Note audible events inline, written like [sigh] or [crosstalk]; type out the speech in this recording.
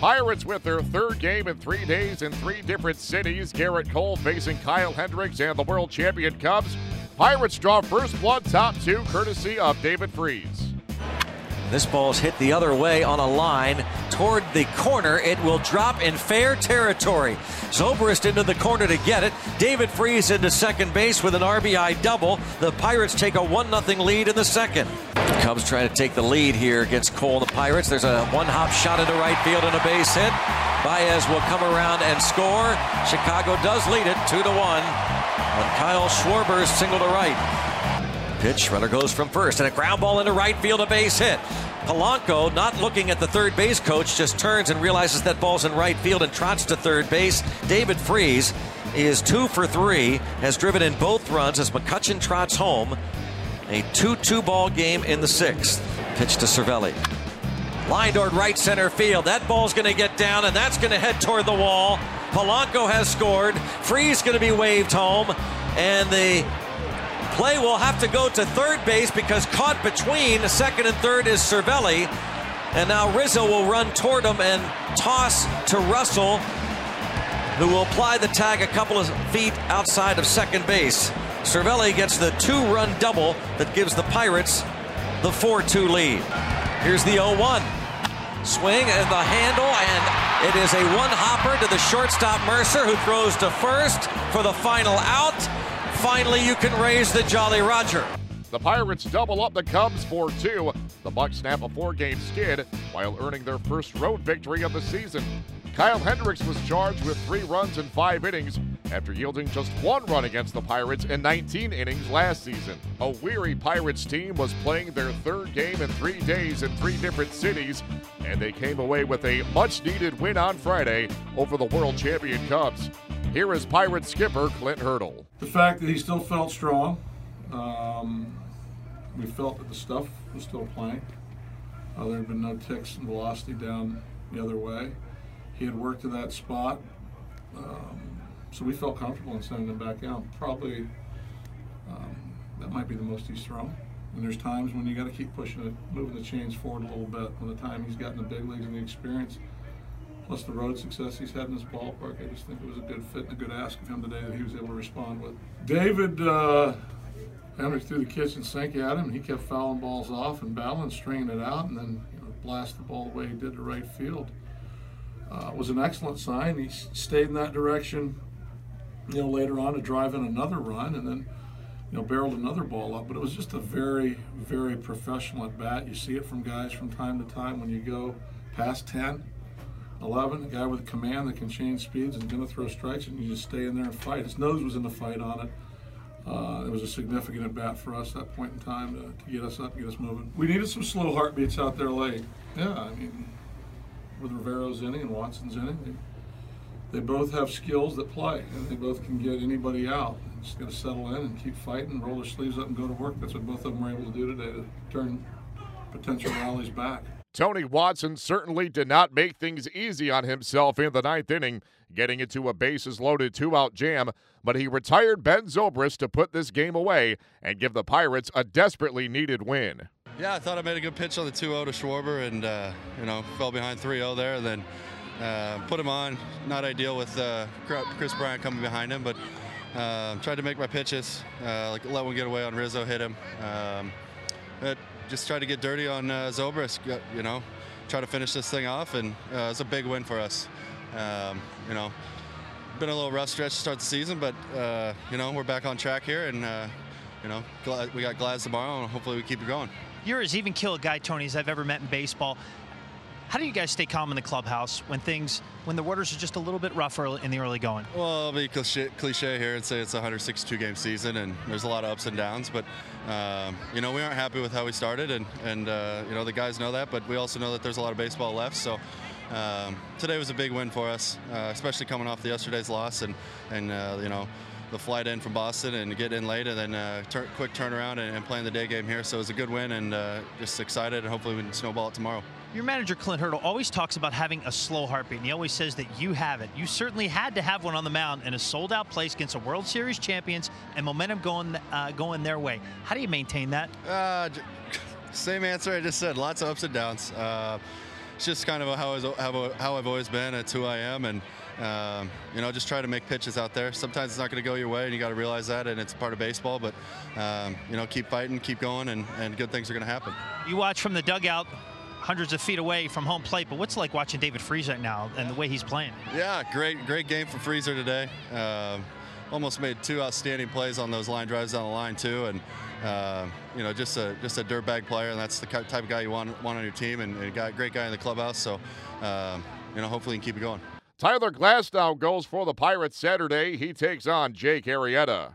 Pirates with their third game in three days in three different cities. Gerrit Cole facing Kyle Hendricks and the world champion Cubs. Pirates draw first blood top two courtesy of David Freese. This ball's hit the other way on a line toward the corner. It will drop in fair territory. Zobrist into the corner to get it. David Freese into second base with an RBI double. The Pirates take a 1 0 lead in the second. Cubs trying to take the lead here against Cole the Pirates. There's a one hop shot into right field and a base hit. Baez will come around and score. Chicago does lead it 2 to 1. And Kyle Schwarber's single to right. Pitch, runner goes from first, and a ground ball into right field, a base hit. Polanco, not looking at the third base coach, just turns and realizes that ball's in right field and trots to third base. David Freese is two for three, has driven in both runs as McCutchen trots home. A 2 2 ball game in the sixth. Pitch to Cervelli. Line toward right center field. That ball's going to get down, and that's going to head toward the wall. Polanco has scored. Freese going to be waved home, and the Play will have to go to third base because caught between second and third is Cervelli. And now Rizzo will run toward him and toss to Russell, who will apply the tag a couple of feet outside of second base. Cervelli gets the two run double that gives the Pirates the 4 2 lead. Here's the 0 1. Swing and the handle, and it is a one hopper to the shortstop Mercer, who throws to first for the final out. Finally, you can raise the Jolly Roger. The Pirates double up the Cubs 4 2. The Bucs snap a four game skid while earning their first road victory of the season. Kyle Hendricks was charged with three runs in five innings after yielding just one run against the Pirates in 19 innings last season. A weary Pirates team was playing their third game in three days in three different cities, and they came away with a much needed win on Friday over the world champion Cubs. Here is Pirate skipper Clint Hurdle. The fact that he still felt strong. Um, we felt that the stuff was still playing. Uh, there had been no ticks and velocity down the other way. He had worked to that spot. Um, so we felt comfortable in sending him back out. Probably um, that might be the most he's thrown. And there's times when you got to keep pushing it, moving the chains forward a little bit. When the time he's gotten the big leagues and the experience, plus the road success he's had in this ballpark. I just think it was a good fit and a good ask of him today that he was able to respond with. David uh, Hendricks threw the kitchen sink at him, and he kept fouling balls off and battling, stringing it out, and then you know, blast the ball the way he did to right field. Uh, was an excellent sign. He stayed in that direction, you know, later on to drive in another run, and then you know, barreled another ball up. But it was just a very, very professional at bat. You see it from guys from time to time when you go past 10 11, a guy with command that can change speeds and going to throw strikes, and you just stay in there and fight. His nose was in the fight on it. Uh, it was a significant at bat for us at that point in time to, to get us up, and get us moving. We needed some slow heartbeats out there late. Yeah, I mean, with Rivero's inning and Watson's inning, they, they both have skills that play, and they both can get anybody out. Just got to settle in and keep fighting, roll their sleeves up, and go to work. That's what both of them were able to do today to turn potential rallies back. Tony Watson certainly did not make things easy on himself in the ninth inning, getting into a bases loaded two out jam, but he retired Ben Zobrist to put this game away and give the Pirates a desperately needed win. Yeah, I thought I made a good pitch on the 2 0 to Schwarber and, uh, you know, fell behind 3 0 there. And then uh, put him on. Not ideal with uh, Kris Bryant coming behind him, but uh, tried to make my pitches, uh, like let one get away on Rizzo, hit him. Um, it, just try to get dirty on uh, Zobrist, you know, try to finish this thing off, and uh, it's a big win for us. Um, you know, been a little rough stretch to start the season, but uh, you know we're back on track here, and uh, you know we got Glads tomorrow, and hopefully we keep it going. You're as even kill a guy, Tony, as I've ever met in baseball. How do you guys stay calm in the clubhouse when things, when the waters are just a little bit rougher in the early going? Well, I'll be cliche, cliche here and say it's a 162 game season and there's a lot of ups and downs, but um, you know we aren't happy with how we started, and and uh, you know the guys know that, but we also know that there's a lot of baseball left. So um, today was a big win for us, uh, especially coming off the yesterday's loss and and uh, you know the flight in from Boston and get in late and then uh, tur quick turnaround and, and, playing the day game here. So it was a good win and uh, just excited and hopefully we can snowball it tomorrow. Your manager, Clint Hurdle, always talks about having a slow heartbeat, and he always says that you have it. You certainly had to have one on the mound in a sold-out place against a World Series champions and momentum going uh, going their way. How do you maintain that? Uh, [laughs] same answer I just said. Lots of ups and downs. Uh, it's just kind of how, I was, how, how I've always been. It's who I am, and um, you know, just try to make pitches out there. Sometimes it's not going to go your way, and you got to realize that, and it's part of baseball. But um, you know, keep fighting, keep going, and, and good things are going to happen. You watch from the dugout hundreds of feet away from home plate. But what's it like watching David Freese right now and the way he's playing? Yeah, great, great game from Freezer today. Um, almost made two outstanding plays on those line drives down the line too, and uh, you know just a just a dirtbag player, and that's the type of guy you want want on your team, and, and a great guy in the clubhouse. So um, you know hopefully he can keep it going. Tyler Glasnow goes for the Pirates Saturday. He takes on Jake Arrieta.